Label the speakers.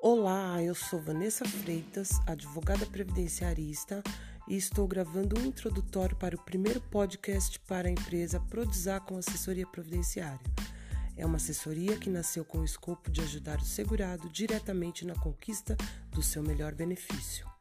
Speaker 1: Olá, eu sou Vanessa Freitas, advogada previdenciarista, e estou gravando um introdutório para o primeiro podcast para a empresa Prodizar com Assessoria previdenciária. É uma assessoria que nasceu com o escopo de ajudar o segurado diretamente na conquista do seu melhor benefício.